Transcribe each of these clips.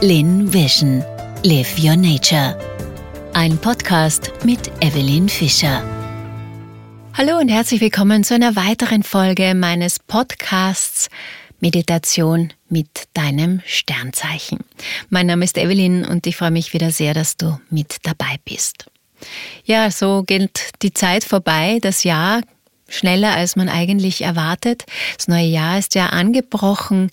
Lin Vision. Live Your Nature. Ein Podcast mit Evelyn Fischer. Hallo und herzlich willkommen zu einer weiteren Folge meines Podcasts Meditation mit deinem Sternzeichen. Mein Name ist Evelyn und ich freue mich wieder sehr, dass du mit dabei bist. Ja, so geht die Zeit vorbei. Das Jahr schneller, als man eigentlich erwartet. Das neue Jahr ist ja angebrochen.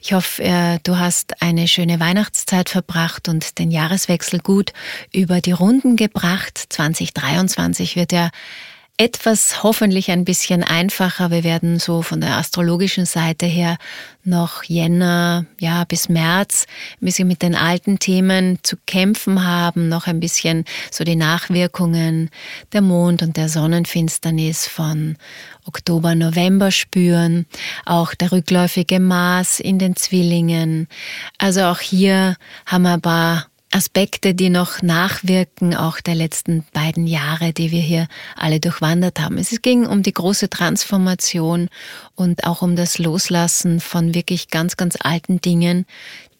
Ich hoffe, äh, du hast eine schöne Weihnachtszeit verbracht und den Jahreswechsel gut über die Runden gebracht. 2023 wird ja etwas hoffentlich ein bisschen einfacher. Wir werden so von der astrologischen Seite her noch Jänner, ja, bis März ein bisschen mit den alten Themen zu kämpfen haben, noch ein bisschen so die Nachwirkungen der Mond- und der Sonnenfinsternis von Oktober, November spüren, auch der rückläufige Mars in den Zwillingen. Also auch hier haben wir ein paar Aspekte, die noch nachwirken, auch der letzten beiden Jahre, die wir hier alle durchwandert haben. Es ging um die große Transformation und auch um das Loslassen von wirklich ganz, ganz alten Dingen,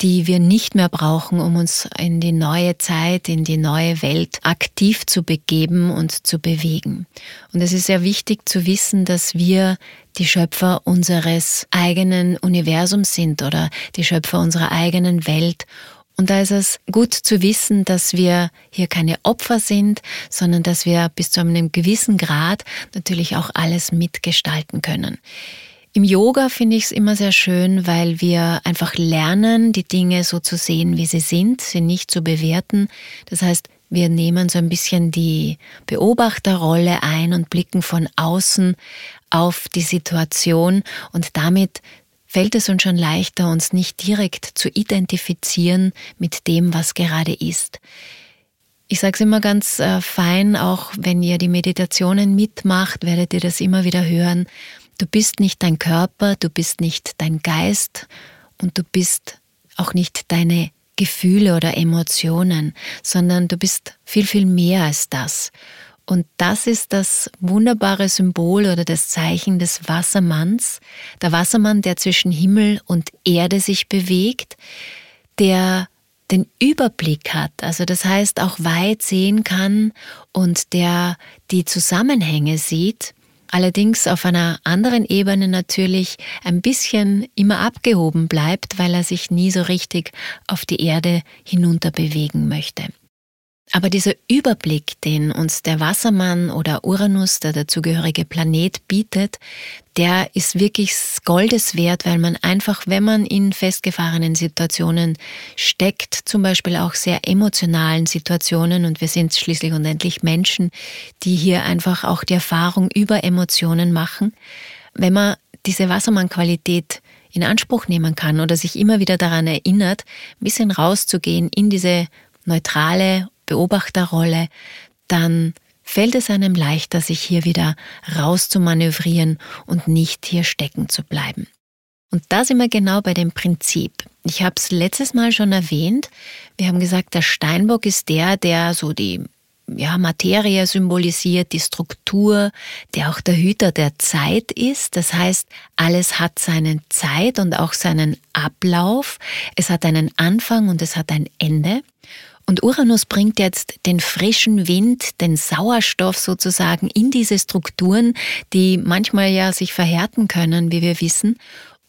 die wir nicht mehr brauchen, um uns in die neue Zeit, in die neue Welt aktiv zu begeben und zu bewegen. Und es ist sehr wichtig zu wissen, dass wir die Schöpfer unseres eigenen Universums sind oder die Schöpfer unserer eigenen Welt und da ist es gut zu wissen, dass wir hier keine Opfer sind, sondern dass wir bis zu einem gewissen Grad natürlich auch alles mitgestalten können. Im Yoga finde ich es immer sehr schön, weil wir einfach lernen, die Dinge so zu sehen, wie sie sind, sie nicht zu bewerten. Das heißt, wir nehmen so ein bisschen die Beobachterrolle ein und blicken von außen auf die Situation und damit fällt es uns schon leichter, uns nicht direkt zu identifizieren mit dem, was gerade ist. Ich sage es immer ganz äh, fein, auch wenn ihr die Meditationen mitmacht, werdet ihr das immer wieder hören. Du bist nicht dein Körper, du bist nicht dein Geist und du bist auch nicht deine Gefühle oder Emotionen, sondern du bist viel, viel mehr als das. Und das ist das wunderbare Symbol oder das Zeichen des Wassermanns. Der Wassermann, der zwischen Himmel und Erde sich bewegt, der den Überblick hat, also das heißt auch weit sehen kann und der die Zusammenhänge sieht, allerdings auf einer anderen Ebene natürlich ein bisschen immer abgehoben bleibt, weil er sich nie so richtig auf die Erde hinunter bewegen möchte. Aber dieser Überblick, den uns der Wassermann oder Uranus, der dazugehörige Planet, bietet, der ist wirklich Goldes wert, weil man einfach, wenn man in festgefahrenen Situationen steckt, zum Beispiel auch sehr emotionalen Situationen, und wir sind schließlich und endlich Menschen, die hier einfach auch die Erfahrung über Emotionen machen, wenn man diese Wassermann-Qualität in Anspruch nehmen kann oder sich immer wieder daran erinnert, ein bisschen rauszugehen in diese neutrale Beobachterrolle, dann fällt es einem leichter, sich hier wieder rauszumanövrieren und nicht hier stecken zu bleiben. Und da sind wir genau bei dem Prinzip. Ich habe es letztes Mal schon erwähnt. Wir haben gesagt, der Steinbock ist der, der so die ja, Materie symbolisiert, die Struktur, der auch der Hüter der Zeit ist. Das heißt, alles hat seinen Zeit und auch seinen Ablauf. Es hat einen Anfang und es hat ein Ende. Und Uranus bringt jetzt den frischen Wind, den Sauerstoff sozusagen in diese Strukturen, die manchmal ja sich verhärten können, wie wir wissen.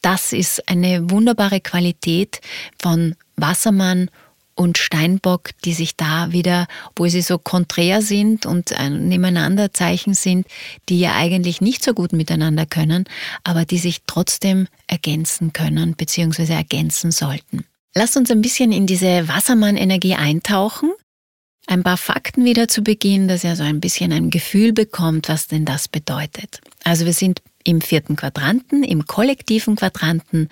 Das ist eine wunderbare Qualität von Wassermann und Steinbock, die sich da wieder, wo sie so konträr sind und äh, nebeneinander Zeichen sind, die ja eigentlich nicht so gut miteinander können, aber die sich trotzdem ergänzen können bzw. ergänzen sollten. Lasst uns ein bisschen in diese Wassermann-Energie eintauchen. Ein paar Fakten wieder zu Beginn, dass ihr so ein bisschen ein Gefühl bekommt, was denn das bedeutet. Also wir sind im vierten Quadranten, im kollektiven Quadranten.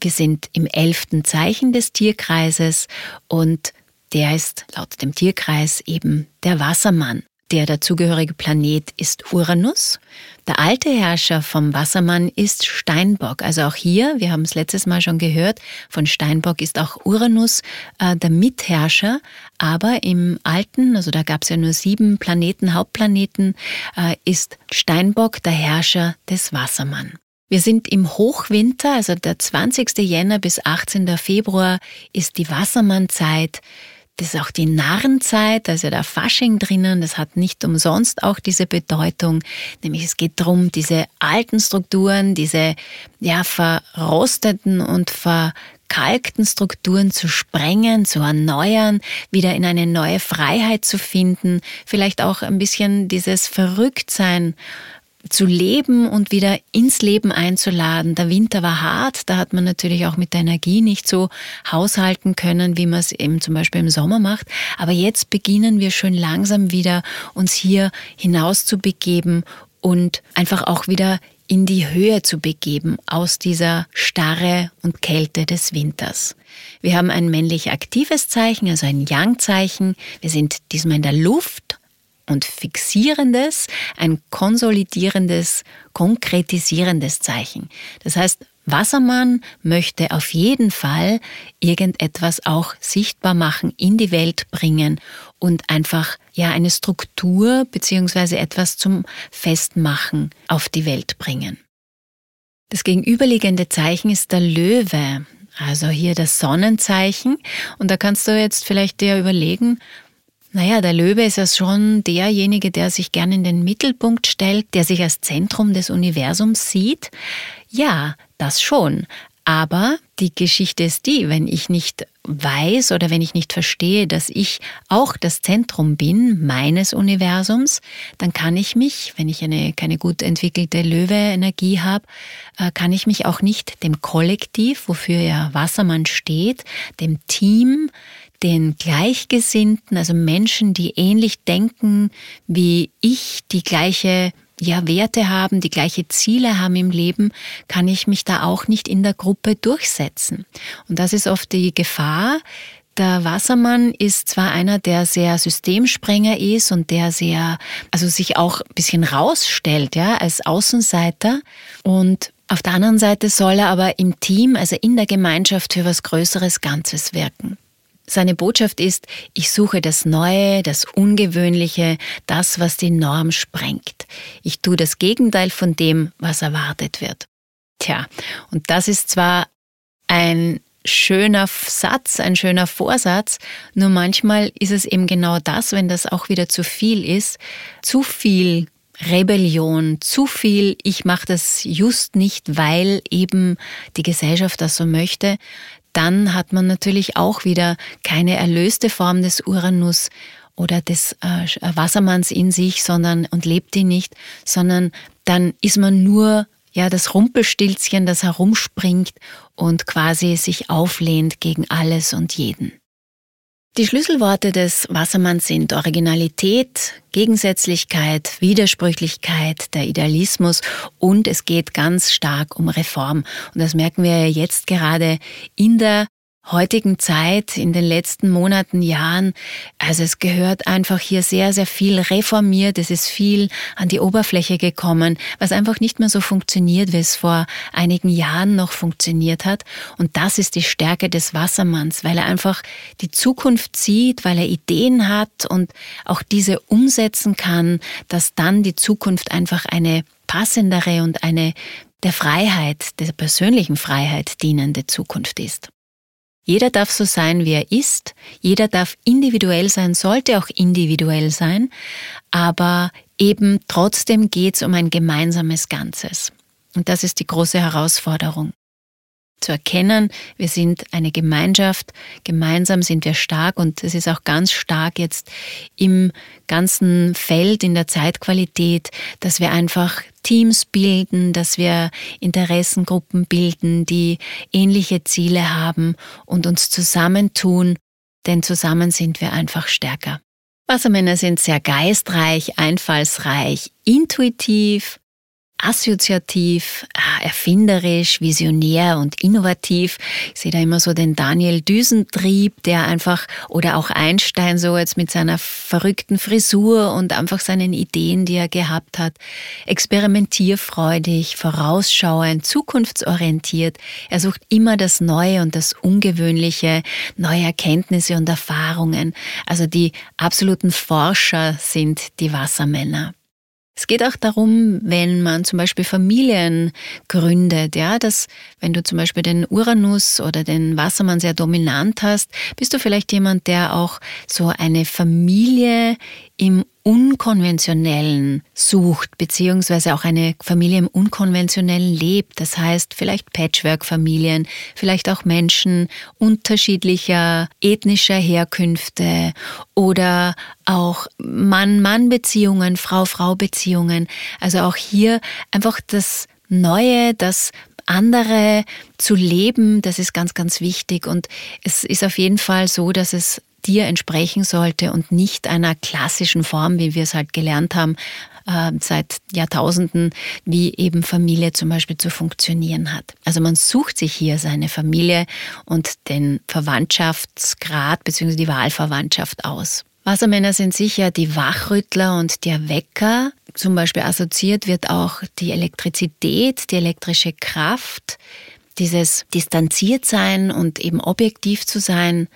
Wir sind im elften Zeichen des Tierkreises und der ist laut dem Tierkreis eben der Wassermann. Der dazugehörige Planet ist Uranus. Der alte Herrscher vom Wassermann ist Steinbock. Also auch hier, wir haben es letztes Mal schon gehört, von Steinbock ist auch Uranus äh, der Mitherrscher. Aber im alten, also da gab es ja nur sieben Planeten, Hauptplaneten, äh, ist Steinbock der Herrscher des Wassermann. Wir sind im Hochwinter, also der 20. Jänner bis 18. Februar ist die Wassermannzeit. Das ist auch die Narrenzeit, also der Fasching drinnen. Das hat nicht umsonst auch diese Bedeutung. Nämlich es geht darum, diese alten Strukturen, diese ja verrosteten und verkalkten Strukturen zu sprengen, zu erneuern, wieder in eine neue Freiheit zu finden, vielleicht auch ein bisschen dieses Verrücktsein zu leben und wieder ins Leben einzuladen. Der Winter war hart, da hat man natürlich auch mit der Energie nicht so haushalten können, wie man es eben zum Beispiel im Sommer macht. Aber jetzt beginnen wir schön langsam wieder uns hier hinaus zu begeben und einfach auch wieder in die Höhe zu begeben aus dieser Starre und Kälte des Winters. Wir haben ein männlich aktives Zeichen, also ein Yang-Zeichen. Wir sind diesmal in der Luft und fixierendes, ein konsolidierendes, konkretisierendes Zeichen. Das heißt, Wassermann möchte auf jeden Fall irgendetwas auch sichtbar machen, in die Welt bringen und einfach ja eine Struktur beziehungsweise etwas zum Festmachen auf die Welt bringen. Das gegenüberliegende Zeichen ist der Löwe, also hier das Sonnenzeichen. Und da kannst du jetzt vielleicht dir überlegen, naja, der Löwe ist ja schon derjenige, der sich gern in den Mittelpunkt stellt, der sich als Zentrum des Universums sieht. Ja, das schon. Aber die Geschichte ist die, wenn ich nicht weiß oder wenn ich nicht verstehe, dass ich auch das Zentrum bin meines Universums, dann kann ich mich, wenn ich eine keine gut entwickelte Löwe-Energie habe, äh, kann ich mich auch nicht dem Kollektiv, wofür ja Wassermann steht, dem Team, den Gleichgesinnten, also Menschen, die ähnlich denken wie ich, die gleiche ja, Werte haben, die gleiche Ziele haben im Leben, kann ich mich da auch nicht in der Gruppe durchsetzen. Und das ist oft die Gefahr. Der Wassermann ist zwar einer, der sehr Systemsprenger ist und der sehr, also sich auch ein bisschen rausstellt, ja, als Außenseiter. Und auf der anderen Seite soll er aber im Team, also in der Gemeinschaft für was Größeres Ganzes wirken. Seine Botschaft ist, ich suche das Neue, das Ungewöhnliche, das, was die Norm sprengt. Ich tue das Gegenteil von dem, was erwartet wird. Tja, und das ist zwar ein schöner Satz, ein schöner Vorsatz, nur manchmal ist es eben genau das, wenn das auch wieder zu viel ist, zu viel Rebellion, zu viel, ich mache das just nicht, weil eben die Gesellschaft das so möchte, dann hat man natürlich auch wieder keine erlöste Form des Uranus oder des äh, Wassermanns in sich, sondern und lebt die nicht, sondern dann ist man nur ja das Rumpelstilzchen, das herumspringt und quasi sich auflehnt gegen alles und jeden. Die Schlüsselworte des Wassermanns sind Originalität, Gegensätzlichkeit, Widersprüchlichkeit, der Idealismus und es geht ganz stark um Reform. Und das merken wir jetzt gerade in der heutigen Zeit, in den letzten Monaten, Jahren. Also es gehört einfach hier sehr, sehr viel reformiert. Es ist viel an die Oberfläche gekommen, was einfach nicht mehr so funktioniert, wie es vor einigen Jahren noch funktioniert hat. Und das ist die Stärke des Wassermanns, weil er einfach die Zukunft sieht, weil er Ideen hat und auch diese umsetzen kann, dass dann die Zukunft einfach eine passendere und eine der Freiheit, der persönlichen Freiheit dienende Zukunft ist. Jeder darf so sein, wie er ist. Jeder darf individuell sein, sollte auch individuell sein. Aber eben trotzdem geht es um ein gemeinsames Ganzes. Und das ist die große Herausforderung zu erkennen, wir sind eine Gemeinschaft, gemeinsam sind wir stark und es ist auch ganz stark jetzt im ganzen Feld, in der Zeitqualität, dass wir einfach Teams bilden, dass wir Interessengruppen bilden, die ähnliche Ziele haben und uns zusammentun, denn zusammen sind wir einfach stärker. Wassermänner sind sehr geistreich, einfallsreich, intuitiv, assoziativ, ah, erfinderisch, visionär und innovativ. Ich sehe da immer so den Daniel Düsentrieb, der einfach, oder auch Einstein so jetzt mit seiner verrückten Frisur und einfach seinen Ideen, die er gehabt hat, experimentierfreudig, vorausschauend, zukunftsorientiert. Er sucht immer das Neue und das Ungewöhnliche, neue Erkenntnisse und Erfahrungen. Also die absoluten Forscher sind die Wassermänner. Es geht auch darum, wenn man zum Beispiel Familien gründet, ja, dass wenn du zum Beispiel den Uranus oder den Wassermann sehr dominant hast, bist du vielleicht jemand, der auch so eine Familie im Unkonventionellen sucht, beziehungsweise auch eine Familie im Unkonventionellen lebt. Das heißt, vielleicht Patchwork-Familien, vielleicht auch Menschen unterschiedlicher ethnischer Herkünfte oder auch Mann-Mann-Beziehungen, Frau-Frau-Beziehungen. Also auch hier einfach das Neue, das andere zu leben, das ist ganz, ganz wichtig. Und es ist auf jeden Fall so, dass es dir entsprechen sollte und nicht einer klassischen Form, wie wir es halt gelernt haben, äh, seit Jahrtausenden, wie eben Familie zum Beispiel zu funktionieren hat. Also man sucht sich hier seine Familie und den Verwandtschaftsgrad bzw. die Wahlverwandtschaft aus. Wassermänner sind sicher die Wachrüttler und der Wecker. Zum Beispiel assoziiert wird auch die Elektrizität, die elektrische Kraft, dieses distanziert sein und eben objektiv zu sein,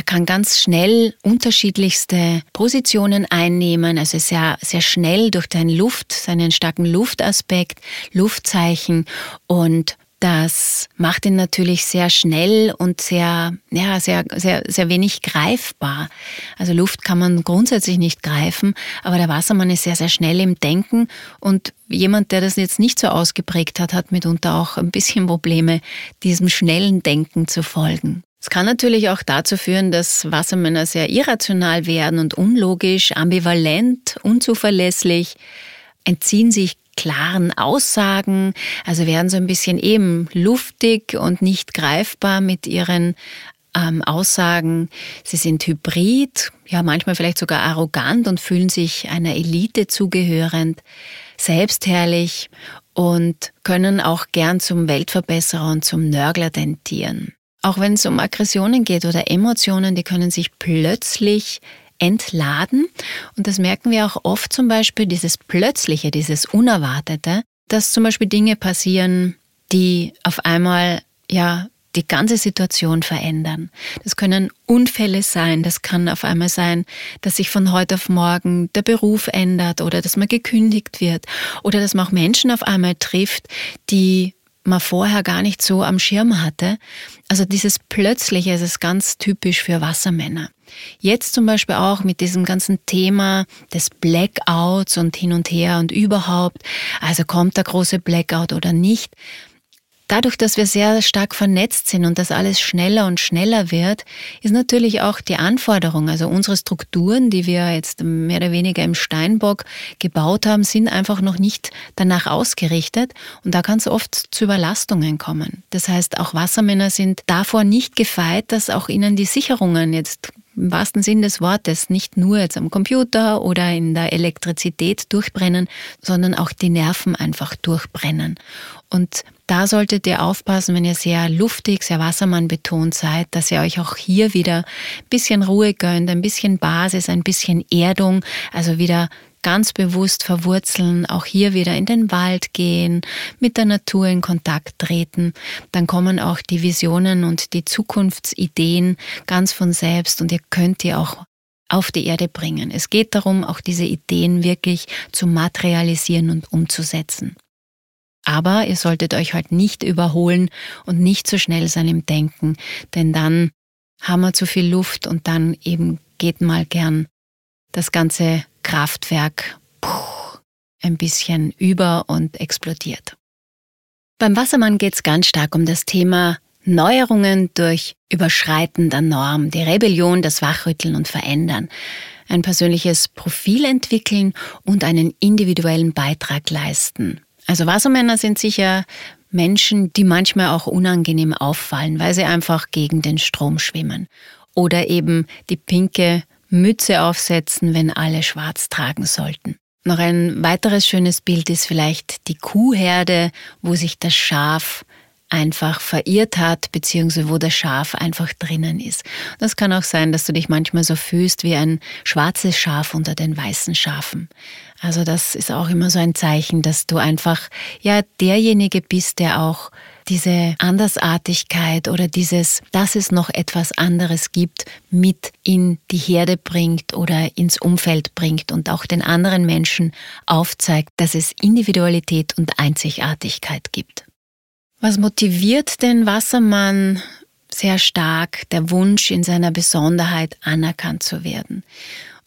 er kann ganz schnell unterschiedlichste Positionen einnehmen, also sehr, sehr schnell durch deine Luft, seinen starken Luftaspekt, Luftzeichen und das macht ihn natürlich sehr schnell und sehr, ja, sehr, sehr, sehr wenig greifbar. Also Luft kann man grundsätzlich nicht greifen, aber der Wassermann ist sehr, sehr schnell im Denken und jemand, der das jetzt nicht so ausgeprägt hat, hat mitunter auch ein bisschen Probleme, diesem schnellen Denken zu folgen. Es kann natürlich auch dazu führen, dass Wassermänner sehr irrational werden und unlogisch, ambivalent, unzuverlässig, entziehen sich klaren Aussagen, also werden so ein bisschen eben luftig und nicht greifbar mit ihren ähm, Aussagen. Sie sind hybrid, ja manchmal vielleicht sogar arrogant und fühlen sich einer Elite zugehörend, selbstherrlich und können auch gern zum Weltverbesserer und zum Nörgler tentieren. Auch wenn es um Aggressionen geht oder Emotionen, die können sich plötzlich entladen. Und das merken wir auch oft zum Beispiel, dieses Plötzliche, dieses Unerwartete, dass zum Beispiel Dinge passieren, die auf einmal, ja, die ganze Situation verändern. Das können Unfälle sein, das kann auf einmal sein, dass sich von heute auf morgen der Beruf ändert oder dass man gekündigt wird oder dass man auch Menschen auf einmal trifft, die man vorher gar nicht so am Schirm hatte. Also dieses Plötzliche ist ganz typisch für Wassermänner. Jetzt zum Beispiel auch mit diesem ganzen Thema des Blackouts und hin und her und überhaupt, also kommt der große Blackout oder nicht, Dadurch, dass wir sehr stark vernetzt sind und das alles schneller und schneller wird, ist natürlich auch die Anforderung, also unsere Strukturen, die wir jetzt mehr oder weniger im Steinbock gebaut haben, sind einfach noch nicht danach ausgerichtet und da kann es oft zu Überlastungen kommen. Das heißt, auch Wassermänner sind davor nicht gefeit, dass auch ihnen die Sicherungen jetzt im wahrsten Sinn des Wortes nicht nur jetzt am Computer oder in der Elektrizität durchbrennen, sondern auch die Nerven einfach durchbrennen. Und da solltet ihr aufpassen, wenn ihr sehr luftig, sehr Wassermann betont seid, dass ihr euch auch hier wieder ein bisschen Ruhe gönnt, ein bisschen Basis, ein bisschen Erdung, also wieder ganz bewusst verwurzeln, auch hier wieder in den Wald gehen, mit der Natur in Kontakt treten, dann kommen auch die Visionen und die Zukunftsideen ganz von selbst und ihr könnt die auch auf die Erde bringen. Es geht darum, auch diese Ideen wirklich zu materialisieren und umzusetzen. Aber ihr solltet euch halt nicht überholen und nicht zu schnell sein im Denken, denn dann haben wir zu viel Luft und dann eben geht mal gern das ganze Kraftwerk ein bisschen über und explodiert. Beim Wassermann geht es ganz stark um das Thema Neuerungen durch Überschreiten der Norm, die Rebellion, das Wachrütteln und Verändern, ein persönliches Profil entwickeln und einen individuellen Beitrag leisten. Also Wassermänner sind sicher Menschen, die manchmal auch unangenehm auffallen, weil sie einfach gegen den Strom schwimmen. Oder eben die pinke Mütze aufsetzen, wenn alle schwarz tragen sollten. Noch ein weiteres schönes Bild ist vielleicht die Kuhherde, wo sich das Schaf einfach verirrt hat, beziehungsweise wo das Schaf einfach drinnen ist. Das kann auch sein, dass du dich manchmal so fühlst wie ein schwarzes Schaf unter den weißen Schafen. Also das ist auch immer so ein Zeichen, dass du einfach ja derjenige bist, der auch diese Andersartigkeit oder dieses, dass es noch etwas anderes gibt, mit in die Herde bringt oder ins Umfeld bringt und auch den anderen Menschen aufzeigt, dass es Individualität und Einzigartigkeit gibt. Was motiviert den Wassermann sehr stark? Der Wunsch, in seiner Besonderheit anerkannt zu werden.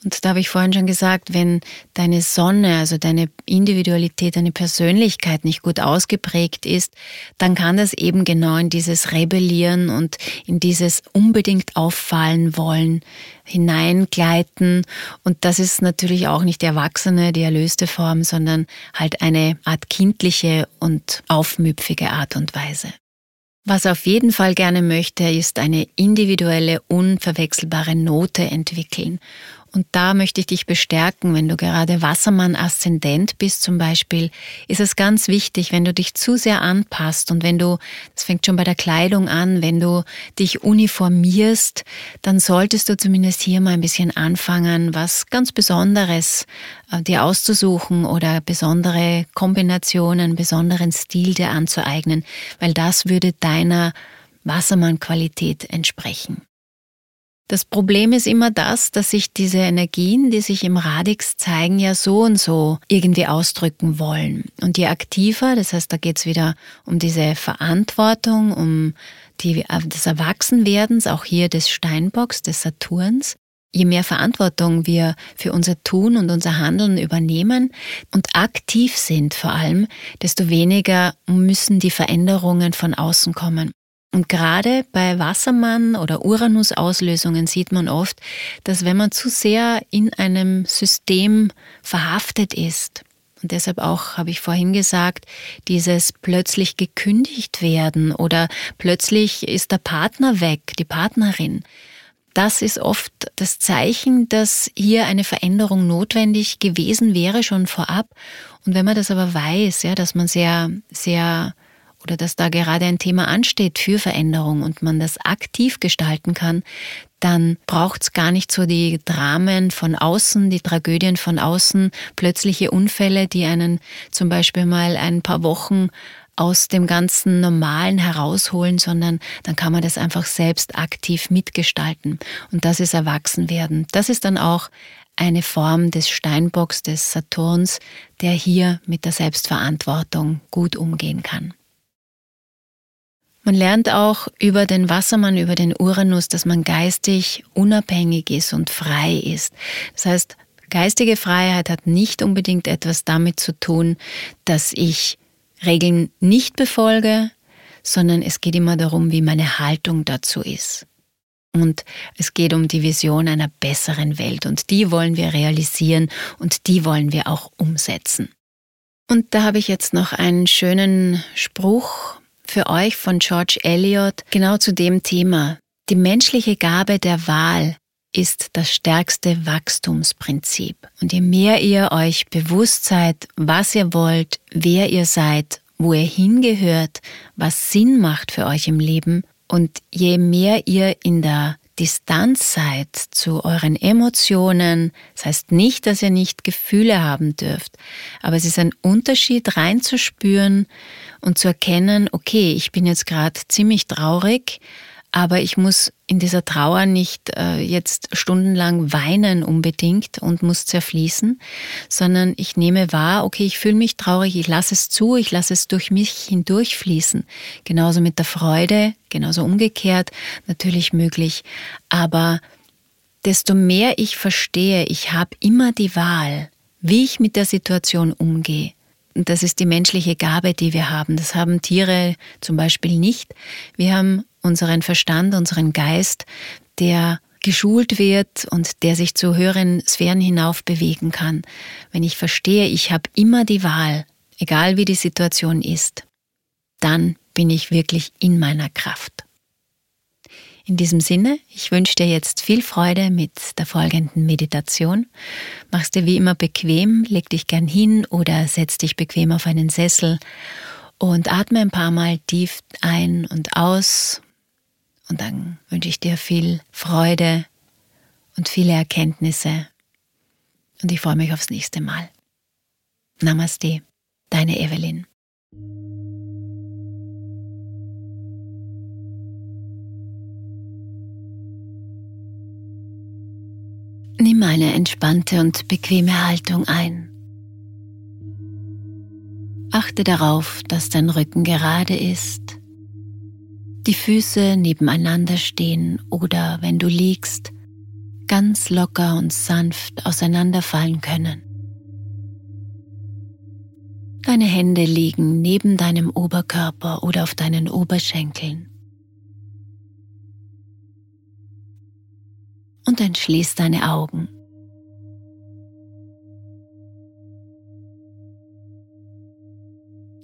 Und da habe ich vorhin schon gesagt, wenn deine Sonne, also deine Individualität, deine Persönlichkeit nicht gut ausgeprägt ist, dann kann das eben genau in dieses Rebellieren und in dieses unbedingt auffallen wollen hineingleiten. Und das ist natürlich auch nicht die erwachsene, die erlöste Form, sondern halt eine Art kindliche und aufmüpfige Art und Weise. Was auf jeden Fall gerne möchte, ist eine individuelle, unverwechselbare Note entwickeln. Und da möchte ich dich bestärken, wenn du gerade Wassermann-Aszendent bist zum Beispiel, ist es ganz wichtig, wenn du dich zu sehr anpasst und wenn du, das fängt schon bei der Kleidung an, wenn du dich uniformierst, dann solltest du zumindest hier mal ein bisschen anfangen, was ganz Besonderes äh, dir auszusuchen oder besondere Kombinationen, besonderen Stil dir anzueignen, weil das würde deiner Wassermann-Qualität entsprechen. Das Problem ist immer das, dass sich diese Energien, die sich im Radix zeigen, ja so und so irgendwie ausdrücken wollen. Und je aktiver, das heißt, da geht's wieder um diese Verantwortung, um die, äh, des Erwachsenwerdens, auch hier des Steinbocks, des Saturns, je mehr Verantwortung wir für unser Tun und unser Handeln übernehmen und aktiv sind vor allem, desto weniger müssen die Veränderungen von außen kommen. Und gerade bei Wassermann oder Uranus-Auslösungen sieht man oft, dass wenn man zu sehr in einem System verhaftet ist, und deshalb auch, habe ich vorhin gesagt, dieses plötzlich gekündigt werden oder plötzlich ist der Partner weg, die Partnerin. Das ist oft das Zeichen, dass hier eine Veränderung notwendig gewesen wäre schon vorab. Und wenn man das aber weiß, ja, dass man sehr, sehr oder dass da gerade ein Thema ansteht für Veränderung und man das aktiv gestalten kann, dann braucht es gar nicht so die Dramen von außen, die Tragödien von außen, plötzliche Unfälle, die einen zum Beispiel mal ein paar Wochen aus dem ganzen Normalen herausholen, sondern dann kann man das einfach selbst aktiv mitgestalten. Und das ist Erwachsenwerden. Das ist dann auch eine Form des Steinbocks, des Saturns, der hier mit der Selbstverantwortung gut umgehen kann. Man lernt auch über den Wassermann, über den Uranus, dass man geistig unabhängig ist und frei ist. Das heißt, geistige Freiheit hat nicht unbedingt etwas damit zu tun, dass ich Regeln nicht befolge, sondern es geht immer darum, wie meine Haltung dazu ist. Und es geht um die Vision einer besseren Welt und die wollen wir realisieren und die wollen wir auch umsetzen. Und da habe ich jetzt noch einen schönen Spruch für euch von George Eliot genau zu dem Thema. Die menschliche Gabe der Wahl ist das stärkste Wachstumsprinzip. Und je mehr ihr euch bewusst seid, was ihr wollt, wer ihr seid, wo ihr hingehört, was Sinn macht für euch im Leben, und je mehr ihr in der Distanz seid zu euren Emotionen, das heißt nicht, dass ihr nicht Gefühle haben dürft, aber es ist ein Unterschied reinzuspüren und zu erkennen, okay, ich bin jetzt gerade ziemlich traurig, aber ich muss in dieser Trauer nicht äh, jetzt stundenlang weinen unbedingt und muss zerfließen, sondern ich nehme wahr, okay, ich fühle mich traurig, ich lasse es zu, ich lasse es durch mich hindurchfließen. Genauso mit der Freude, genauso umgekehrt natürlich möglich. Aber desto mehr ich verstehe, ich habe immer die Wahl, wie ich mit der Situation umgehe, und das ist die menschliche Gabe, die wir haben. Das haben Tiere zum Beispiel nicht. Wir haben unseren Verstand, unseren Geist, der geschult wird und der sich zu höheren Sphären hinauf bewegen kann. Wenn ich verstehe, ich habe immer die Wahl, egal wie die Situation ist, dann bin ich wirklich in meiner Kraft. In diesem Sinne, ich wünsche dir jetzt viel Freude mit der folgenden Meditation. Mach's dir wie immer bequem, leg dich gern hin oder setz dich bequem auf einen Sessel Und atme ein paar Mal tief ein und aus. Und dann wünsche ich dir viel Freude und viele Erkenntnisse. Und ich freue mich aufs nächste Mal. Namaste, deine Evelyn. Nimm eine entspannte und bequeme Haltung ein. Achte darauf, dass dein Rücken gerade ist, die Füße nebeneinander stehen oder wenn du liegst, ganz locker und sanft auseinanderfallen können. Deine Hände liegen neben deinem Oberkörper oder auf deinen Oberschenkeln. Und dann schließ deine Augen.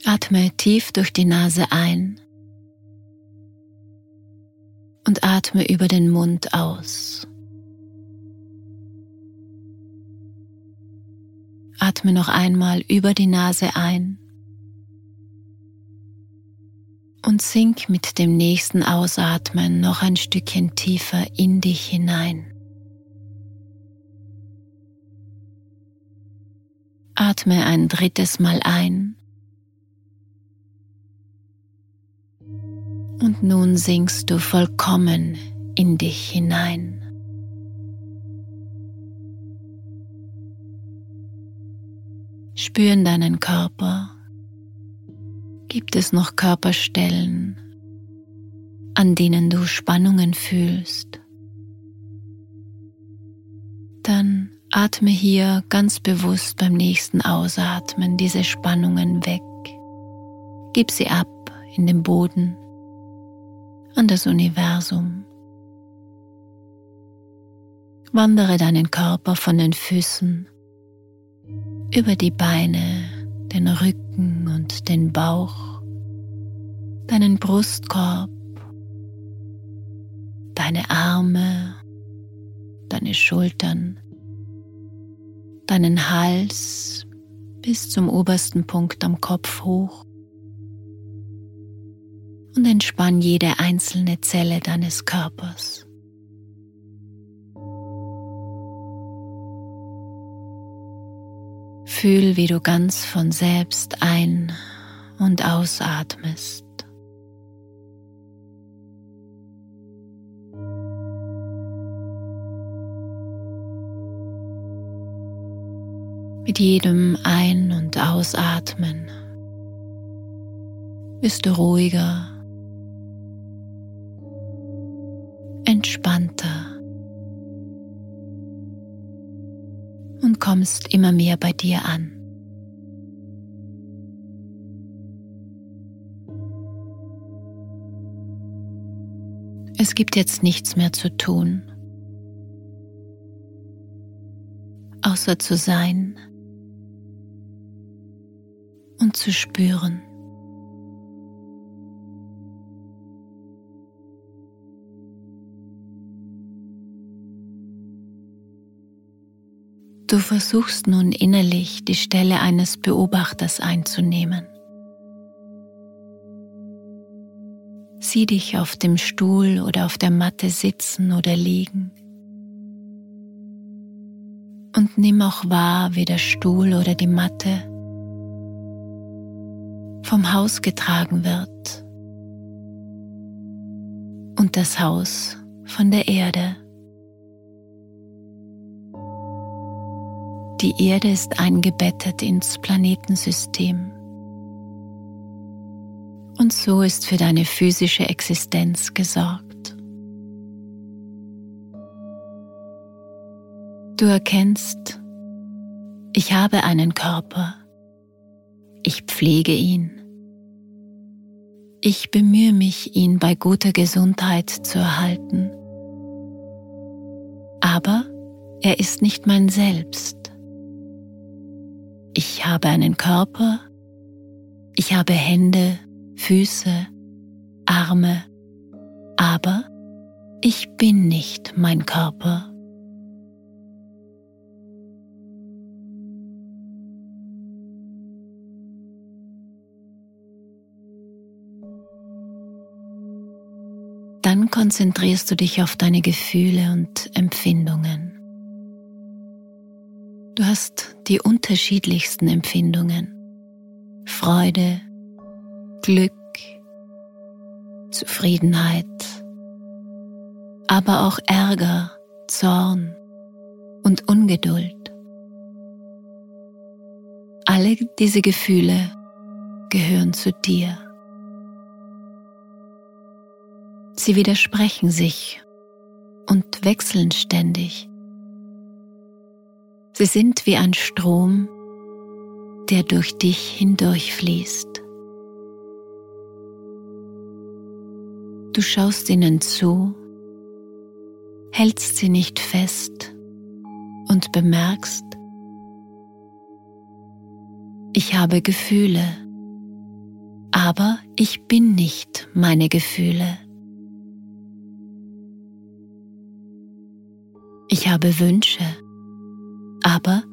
Atme tief durch die Nase ein und atme über den Mund aus. Atme noch einmal über die Nase ein und sink mit dem nächsten Ausatmen noch ein Stückchen tiefer in dich hinein. Atme ein drittes Mal ein und nun sinkst du vollkommen in dich hinein. Spür in deinen Körper. Gibt es noch Körperstellen, an denen du Spannungen fühlst? Dann atme hier ganz bewusst beim nächsten Ausatmen diese Spannungen weg. Gib sie ab in den Boden, an das Universum. Wandere deinen Körper von den Füßen über die Beine, den Rücken und den Bauch, deinen Brustkorb, deine Arme, deine Schultern, deinen Hals bis zum obersten Punkt am Kopf hoch und entspann jede einzelne Zelle deines Körpers. Fühl, wie du ganz von selbst ein- und ausatmest. Mit jedem Ein- und Ausatmen bist du ruhiger, kommst immer mehr bei dir an. Es gibt jetzt nichts mehr zu tun, außer zu sein und zu spüren. Du versuchst nun innerlich die Stelle eines Beobachters einzunehmen. Sieh dich auf dem Stuhl oder auf der Matte sitzen oder liegen. Und nimm auch wahr, wie der Stuhl oder die Matte vom Haus getragen wird und das Haus von der Erde. Die Erde ist eingebettet ins Planetensystem. Und so ist für deine physische Existenz gesorgt. Du erkennst, ich habe einen Körper, ich pflege ihn, ich bemühe mich, ihn bei guter Gesundheit zu erhalten. Aber er ist nicht mein Selbst. Ich habe einen Körper, ich habe Hände, Füße, Arme, aber ich bin nicht mein Körper. Dann konzentrierst du dich auf deine Gefühle und Empfindungen. Du hast die unterschiedlichsten Empfindungen. Freude, Glück, Zufriedenheit, aber auch Ärger, Zorn und Ungeduld. Alle diese Gefühle gehören zu dir. Sie widersprechen sich und wechseln ständig. Sie sind wie ein Strom, der durch dich hindurchfließt. Du schaust ihnen zu, hältst sie nicht fest und bemerkst, ich habe Gefühle, aber ich bin nicht meine Gefühle. Ich habe Wünsche, aber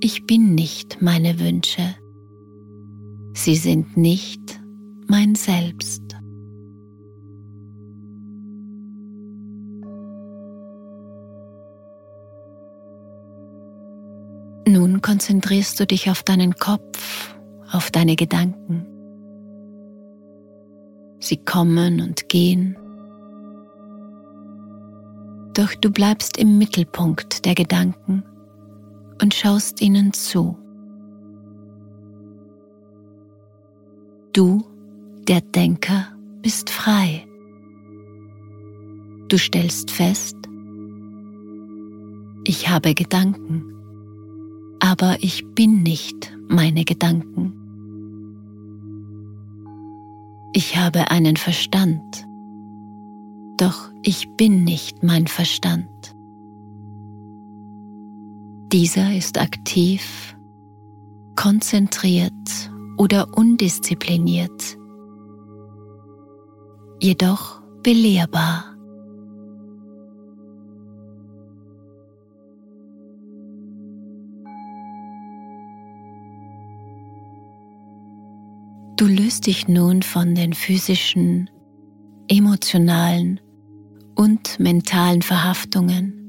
ich bin nicht meine Wünsche. Sie sind nicht mein Selbst. Nun konzentrierst du dich auf deinen Kopf, auf deine Gedanken. Sie kommen und gehen doch du bleibst im Mittelpunkt der Gedanken und schaust ihnen zu. Du, der Denker, bist frei. Du stellst fest, ich habe Gedanken, aber ich bin nicht meine Gedanken. Ich habe einen Verstand, doch ich bin nicht mein Verstand. Dieser ist aktiv, konzentriert oder undiszipliniert, jedoch belehrbar. Du löst dich nun von den physischen, emotionalen und mentalen Verhaftungen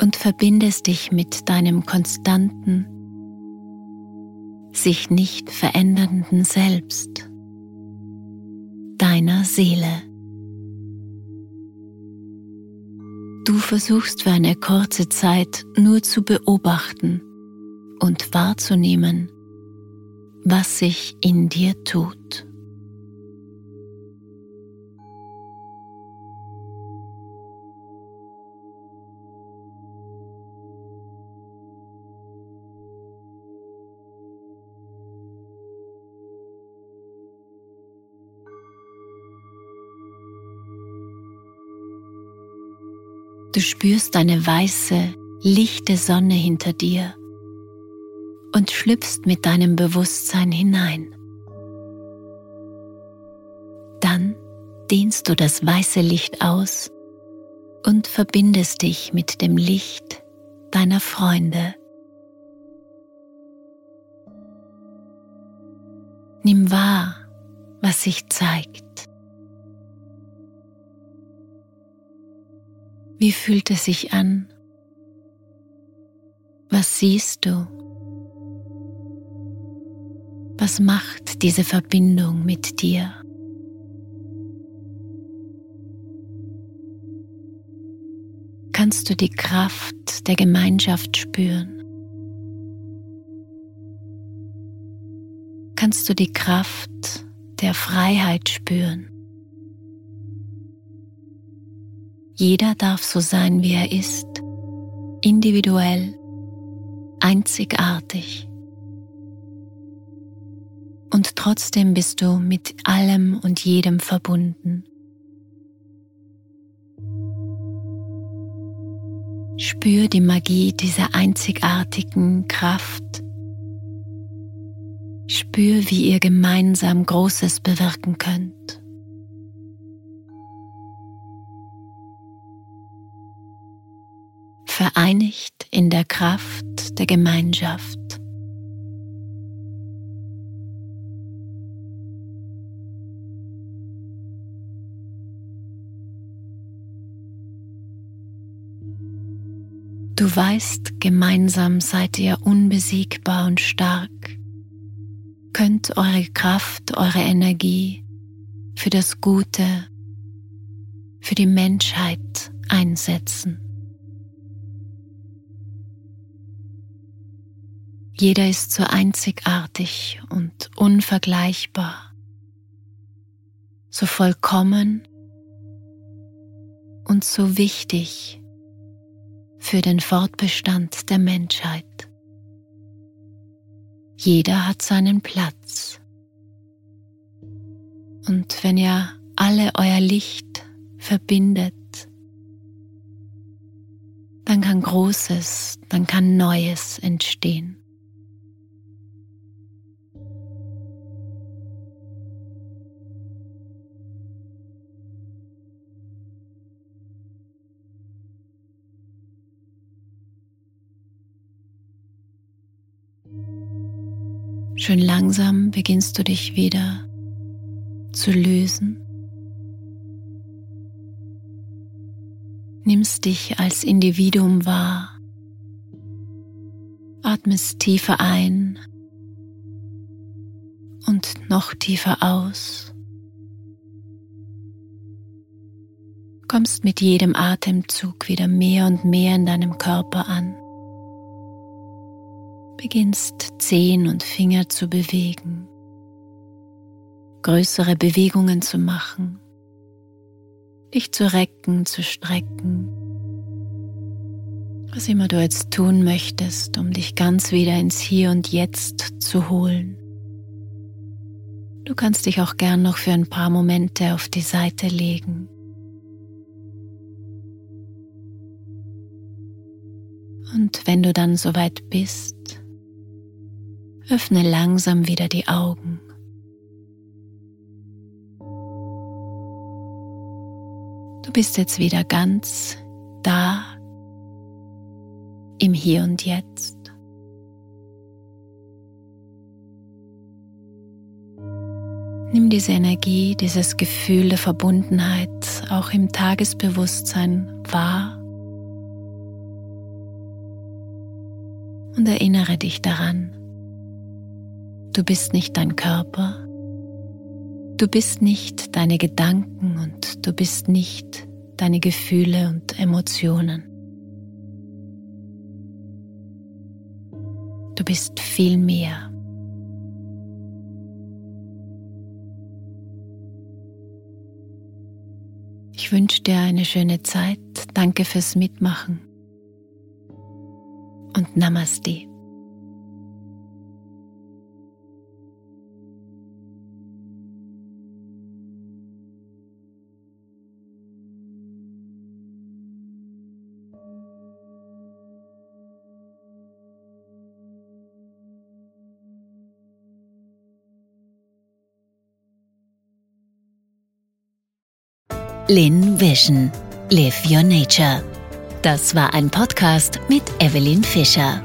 und verbindest dich mit deinem konstanten, sich nicht verändernden Selbst, deiner Seele. Du versuchst für eine kurze Zeit nur zu beobachten und wahrzunehmen, was sich in dir tut. Spürst eine weiße, lichte Sonne hinter dir und schlüpfst mit deinem Bewusstsein hinein. Dann dehnst du das weiße Licht aus und verbindest dich mit dem Licht deiner Freunde. Nimm wahr, was sich zeigt. Wie fühlt es sich an? Was siehst du? Was macht diese Verbindung mit dir? Kannst du die Kraft der Gemeinschaft spüren? Kannst du die Kraft der Freiheit spüren? Jeder darf so sein, wie er ist, individuell, einzigartig. Und trotzdem bist du mit allem und jedem verbunden. Spür die Magie dieser einzigartigen Kraft. Spür, wie ihr gemeinsam Großes bewirken könnt. vereinigt in der Kraft der Gemeinschaft. Du weißt, gemeinsam seid ihr unbesiegbar und stark, könnt eure Kraft, eure Energie für das Gute, für die Menschheit einsetzen. Jeder ist so einzigartig und unvergleichbar, so vollkommen und so wichtig für den Fortbestand der Menschheit. Jeder hat seinen Platz. Und wenn ihr alle euer Licht verbindet, dann kann Großes, dann kann Neues entstehen. Schön langsam beginnst du dich wieder zu lösen. Nimmst dich als Individuum wahr. Atmest tiefer ein und noch tiefer aus. Kommst mit jedem Atemzug wieder mehr und mehr in deinem Körper an beginnst Zehen und Finger zu bewegen, größere Bewegungen zu machen, dich zu recken, zu strecken, was immer du jetzt tun möchtest, um dich ganz wieder ins Hier und Jetzt zu holen. Du kannst dich auch gern noch für ein paar Momente auf die Seite legen. Und wenn du dann soweit bist, Öffne langsam wieder die Augen. Du bist jetzt wieder ganz da im Hier und Jetzt. Nimm diese Energie, dieses Gefühl der Verbundenheit auch im Tagesbewusstsein wahr und erinnere dich daran, Du bist nicht dein Körper, du bist nicht deine Gedanken und du bist nicht deine Gefühle und Emotionen. Du bist viel mehr. Ich wünsche dir eine schöne Zeit. Danke fürs Mitmachen. Und Namaste. Lin Vision. Live Your Nature. Das war ein Podcast mit Evelyn Fischer.